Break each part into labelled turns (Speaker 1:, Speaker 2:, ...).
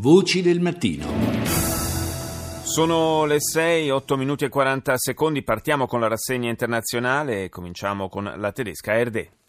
Speaker 1: Voci del mattino.
Speaker 2: Sono le 6, 8 minuti e 40 secondi, partiamo con la rassegna internazionale e cominciamo con la tedesca ARD.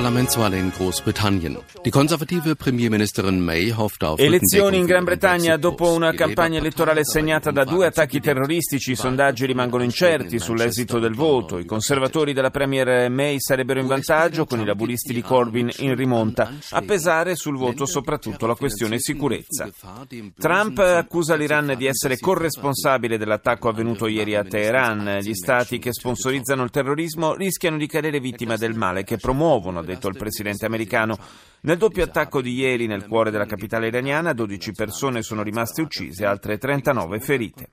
Speaker 3: Parlamentswahl in Großbritannien. Die konservative Premierministerin May hofft auf
Speaker 2: Elezioni in Gran Bretagna dopo una campagna elettorale segnata da due attacchi terroristici, i sondaggi rimangono incerti sull'esito del voto. I conservatori della Premier May sarebbero in vantaggio con i laburisti di Corbyn in rimonta, a pesare sul voto soprattutto la questione sicurezza. Trump accusa l'Iran di essere corresponsabile dell'attacco avvenuto ieri a Teheran. Gli stati che sponsorizzano il terrorismo rischiano di cadere vittima del male che promuovono detto il presidente americano. Nel doppio attacco di ieri nel cuore della capitale iraniana 12 persone sono rimaste uccise, altre 39 ferite.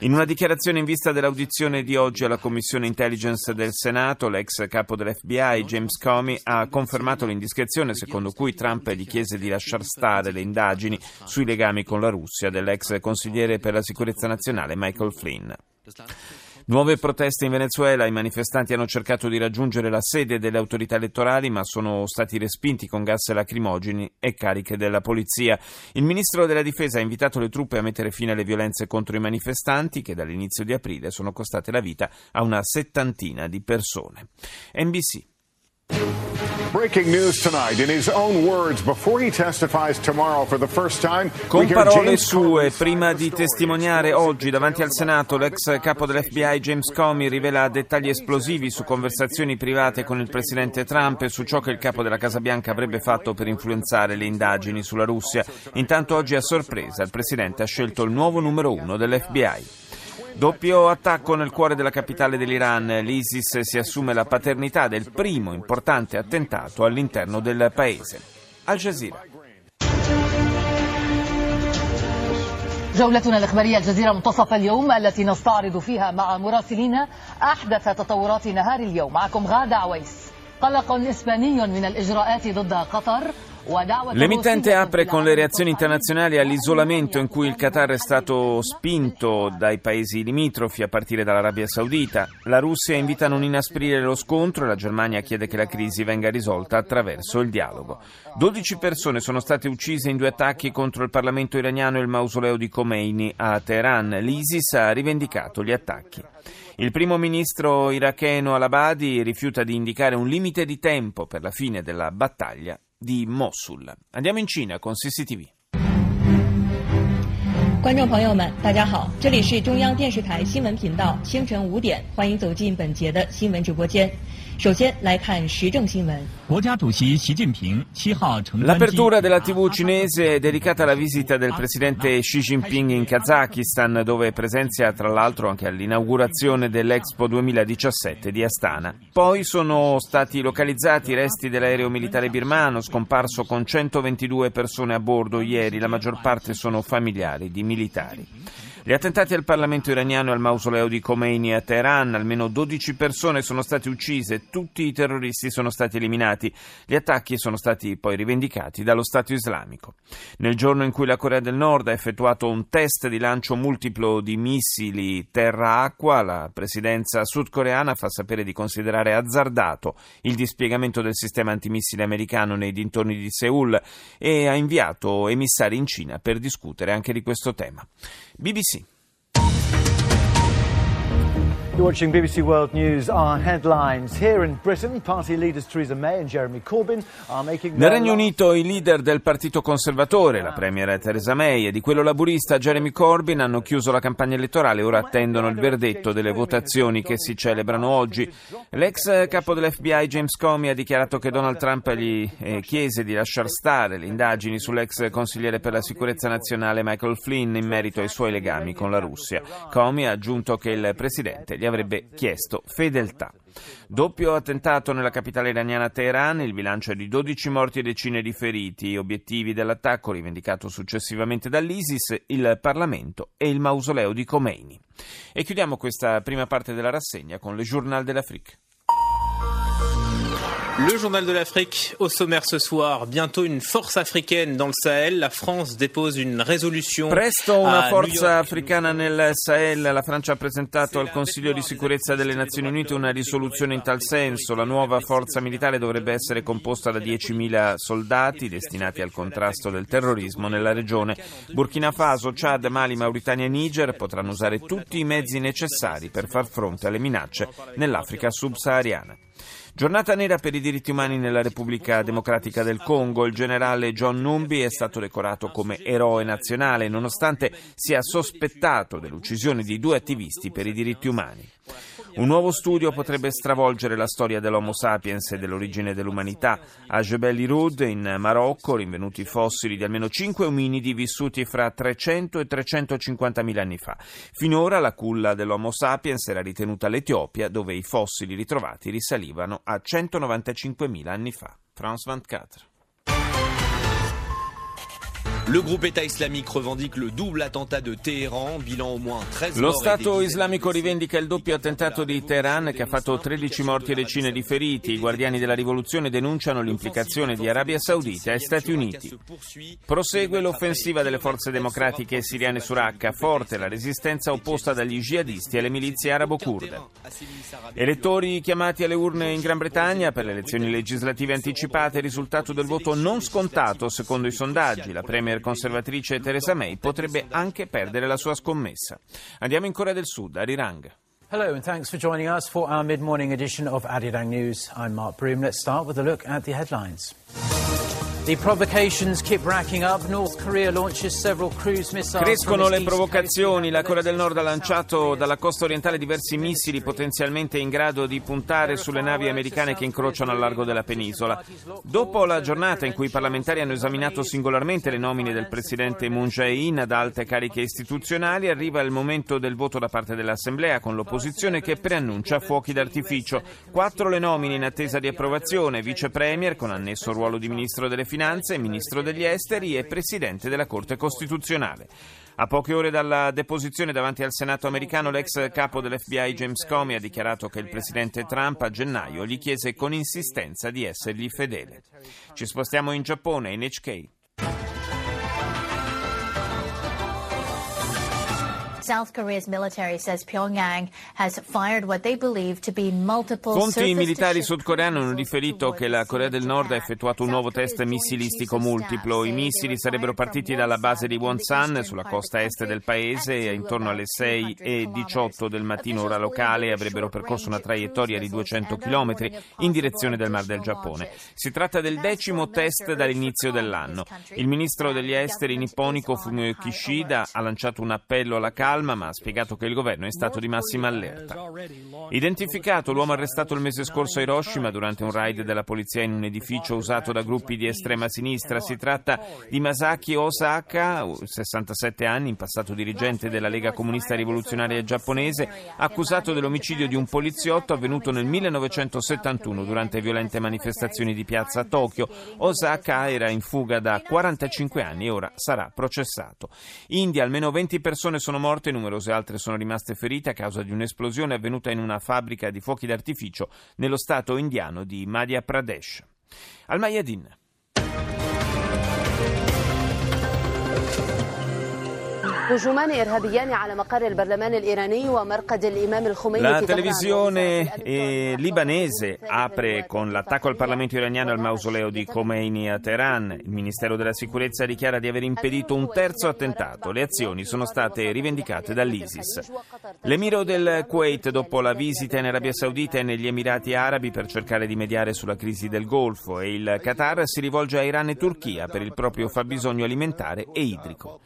Speaker 2: In una dichiarazione in vista dell'audizione di oggi alla Commissione Intelligence del Senato, l'ex capo dell'FBI James Comey ha confermato l'indiscrezione secondo cui Trump gli chiese di lasciar stare le indagini sui legami con la Russia dell'ex consigliere per la sicurezza nazionale Michael Flynn. Nuove proteste in Venezuela, i manifestanti hanno cercato di raggiungere la sede delle autorità elettorali ma sono stati respinti con gas lacrimogeni e cariche della polizia. Il ministro della difesa ha invitato le truppe a mettere fine alle violenze contro i manifestanti che dall'inizio di aprile sono costate la vita a una settantina di persone. NBC
Speaker 4: Breaking news tonight. In his own words, before he testifies tomorrow for the first time,
Speaker 2: con parole sue, prima di testimoniare oggi davanti al Senato, l'ex capo dell'FBI James Comey rivela dettagli esplosivi su conversazioni private con il presidente Trump e su ciò che il capo della Casa Bianca avrebbe fatto per influenzare le indagini sulla Russia. Intanto oggi a sorpresa il presidente ha scelto il nuovo numero uno dell'FBI. Doppio attacco nel cuore della capitale dell'Iran. L'ISIS si assume la paternità del primo importante attentato all'interno del paese. Al Jazeera.
Speaker 5: جولتنا الإخبارية الجزيرة منتصف اليوم التي نستعرض فيها مع مراسلينا أحدث تطورات نهار اليوم معكم غادة عويس قلق إسباني من الإجراءات ضد قطر
Speaker 2: L'emittente apre con le reazioni internazionali all'isolamento in cui il Qatar è stato spinto dai paesi limitrofi a partire dall'Arabia Saudita. La Russia invita a non inasprire lo scontro e la Germania chiede che la crisi venga risolta attraverso il dialogo. 12 persone sono state uccise in due attacchi contro il Parlamento iraniano e il mausoleo di Khomeini a Teheran. L'ISIS ha rivendicato gli attacchi. Il primo ministro iracheno Al-Abadi rifiuta di indicare un limite di tempo per la fine della battaglia di Mosul. Andiamo in Cina con CCTV.
Speaker 6: 观众朋友们，大家好，这里是中央电视台新闻频道，清晨五点，欢迎走进本节的新闻直播间。
Speaker 2: L'apertura della TV cinese è dedicata alla visita del presidente Xi Jinping in Kazakistan, dove presenzia tra l'altro anche all'inaugurazione dell'Expo 2017 di Astana. Poi sono stati localizzati i resti dell'aereo militare birmano, scomparso con 122 persone a bordo ieri, la maggior parte sono familiari di militari. Gli attentati al Parlamento iraniano e al mausoleo di Khomeini a Teheran, almeno 12 persone sono state uccise, tutti i terroristi sono stati eliminati. Gli attacchi sono stati poi rivendicati dallo Stato islamico. Nel giorno in cui la Corea del Nord ha effettuato un test di lancio multiplo di missili terra-acqua, la presidenza sudcoreana fa sapere di considerare azzardato il dispiegamento del sistema antimissile americano nei dintorni di Seoul e ha inviato emissari in Cina per discutere anche di questo tema. BBC.
Speaker 7: You're watching BBC World News. Our headlines. Here in Britain, party leaders Theresa May and Jeremy Corbyn are making
Speaker 2: Nel Regno Unito i leader del Partito Conservatore, la Premier Theresa May e di quello laburista Jeremy Corbyn hanno chiuso la campagna elettorale e ora attendono il verdetto delle votazioni che si celebrano oggi. L'ex capo dell'FBI James Comey ha dichiarato che Donald Trump gli eh, chiese di lasciar stare le indagini sull'ex consigliere per la sicurezza nazionale Michael Flynn in merito ai suoi legami con la Russia. Comey ha aggiunto che il presidente gli avrebbe chiesto fedeltà. Doppio attentato nella capitale iraniana Teheran, il bilancio è di 12 morti e decine di feriti. Obiettivi dell'attacco rivendicato successivamente dall'ISIS, il Parlamento e il mausoleo di Khomeini. E chiudiamo questa prima parte della rassegna con le Journal de l'Afrique.
Speaker 1: Le journal de l'Afrique au sommaire ce soir. Bientôt une force africaine dans le Sahel. La France dépose une résolution.
Speaker 2: Presto una forza africana nel Sahel. La Francia ha presentato al Consiglio di sicurezza delle Nazioni Unite una risoluzione in tal senso. La nuova forza militare dovrebbe essere composta da 10.000 soldati destinati al contrasto del terrorismo nella regione. Burkina Faso, Chad, Mali, Mauritania e Niger potranno usare tutti i mezzi necessari per far fronte alle minacce nell'Africa subsahariana. Giornata nera per i diritti umani nella Repubblica Democratica del Congo. Il generale John Numbi è stato decorato come eroe nazionale, nonostante sia sospettato dell'uccisione di due attivisti per i diritti umani. Un nuovo studio potrebbe stravolgere la storia dell'Homo sapiens e dell'origine dell'umanità. A Jebel Irud, in Marocco, rinvenuti fossili di almeno 5 ominidi vissuti fra 300 e 350 mila anni fa. Finora la culla dell'Homo sapiens era ritenuta l'Etiopia, dove i fossili ritrovati risalivano a 195 mila anni fa. France 24.
Speaker 8: Le groupe État islamique revendique le double attentat de Téhéran, bilan au moins 13
Speaker 2: Lo Stato islamico rivendica il doppio attentato di Teheran che ha fatto 13 morti e decine di feriti. I guardiani della rivoluzione denunciano l'implicazione di Arabia Saudita e Stati Uniti. Prosegue l'offensiva delle forze democratiche siriane su Raqqa, forte la resistenza opposta dagli jihadisti e le milizie arabo-kurde. Elettori chiamati alle urne in Gran Bretagna per le elezioni legislative anticipate, risultato del voto non scontato secondo i sondaggi. La Premier conservatrice Theresa May potrebbe anche perdere la sua scommessa. Andiamo in Corea del Sud, a Rirang.
Speaker 9: Hello and thanks for joining us for our mid-morning edition of Arirang News. I'm Mark Broom. Let's start with a look at the headlines.
Speaker 2: Crescono le provocazioni. La Corea del Nord ha lanciato dalla costa orientale diversi missili potenzialmente in grado di puntare sulle navi americane che incrociano al largo della penisola. Dopo la giornata in cui i parlamentari hanno esaminato singolarmente le nomine del presidente Moon Jae-in ad alte cariche istituzionali, arriva il momento del voto da parte dell'Assemblea con l'opposizione che preannuncia fuochi d'artificio. Quattro le nomine in attesa di approvazione: vice premier con annesso ruolo di ministro delle Finanze, Ministro degli Esteri e Presidente della Corte Costituzionale. A poche ore dalla deposizione davanti al Senato americano, l'ex capo dell'FBI James Comey ha dichiarato che il presidente Trump a gennaio gli chiese con insistenza di essergli fedele. Ci spostiamo in Giappone, in HK. Fonti militari sudcoreane hanno riferito che la Corea del Nord ha effettuato un nuovo test missilistico multiplo. I missili sarebbero partiti dalla base di Wonsan sulla costa est del paese e intorno alle 6 e 18 del mattino ora locale avrebbero percorso una traiettoria di 200 km in direzione del Mar del Giappone. Si tratta del decimo test dall'inizio dell'anno. Il ministro degli esteri nipponico Fumio Kishida ha lanciato un appello alla calma calma, ma ha spiegato che il governo è stato di massima allerta. Identificato l'uomo arrestato il mese scorso a Hiroshima durante un raid della polizia in un edificio usato da gruppi di estrema sinistra. Si tratta di Masaki Osaka, 67 anni, in passato dirigente della Lega Comunista Rivoluzionaria Giapponese, accusato dell'omicidio di un poliziotto avvenuto nel 1971 durante violente manifestazioni di piazza a Tokyo. Osaka era in fuga da 45 anni e ora sarà processato. India, almeno 20 persone sono morte morte, numerose altre sono rimaste ferite a causa di un'esplosione avvenuta in una fabbrica di fuochi d'artificio nello stato indiano di Madhya Pradesh. Al Mayadin. La televisione eh, libanese apre con l'attacco al Parlamento iraniano al mausoleo di Khomeini a Teheran. Il Ministero della Sicurezza dichiara di aver impedito un terzo attentato. Le azioni sono state rivendicate dall'ISIS. L'emiro del Kuwait, dopo la visita in Arabia Saudita e negli Emirati Arabi per cercare di mediare sulla crisi del Golfo, e il Qatar si rivolge a Iran e Turchia per il proprio fabbisogno alimentare e idrico.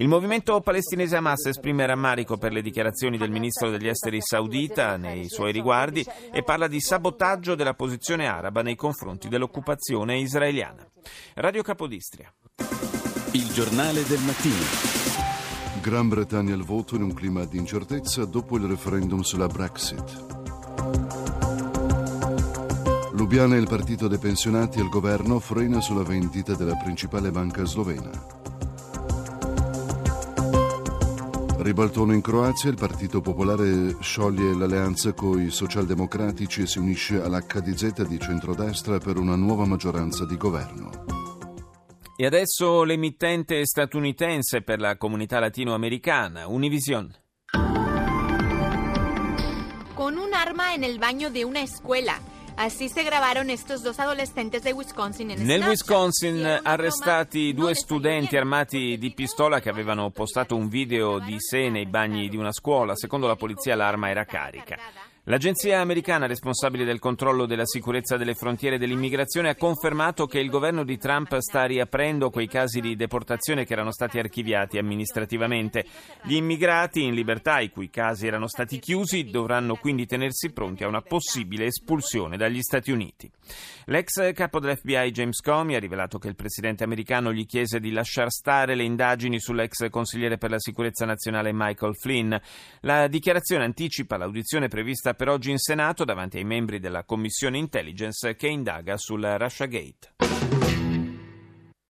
Speaker 2: Il movimento palestinese Hamas esprime rammarico per le dichiarazioni del ministro degli esteri saudita nei suoi riguardi e parla di sabotaggio della posizione araba nei confronti dell'occupazione israeliana. Radio Capodistria.
Speaker 10: Il giornale del mattino.
Speaker 11: Gran Bretagna al voto in un clima di incertezza dopo il referendum sulla Brexit. Lubiana e il partito dei pensionati al governo frena sulla vendita della principale banca slovena. Ribaltone in Croazia, il Partito Popolare scioglie l'alleanza con i socialdemocratici e si unisce all'HDZ di centrodestra per una nuova maggioranza di governo.
Speaker 2: E adesso l'emittente statunitense per la comunità latinoamericana, Univision.
Speaker 12: Con un arma en el baño de una escuela. Así se grabaron estos dos adolescentes de Wisconsin en
Speaker 2: Nel Wisconsin arrestati due studenti armati di pistola che avevano postato un video di sé nei bagni di una scuola. Secondo la polizia l'arma era carica. L'agenzia americana responsabile del controllo della sicurezza delle frontiere e dell'immigrazione ha confermato che il governo di Trump sta riaprendo quei casi di deportazione che erano stati archiviati amministrativamente. Gli immigrati in libertà, i cui casi erano stati chiusi, dovranno quindi tenersi pronti a una possibile espulsione dagli Stati Uniti. L'ex capo dell'FBI James Comey ha rivelato che il presidente americano gli chiese di lasciar stare le indagini sull'ex consigliere per la sicurezza nazionale Michael Flynn. La dichiarazione anticipa l'audizione prevista per oggi in Senato davanti ai membri della Commissione Intelligence che indaga sul Russiagate.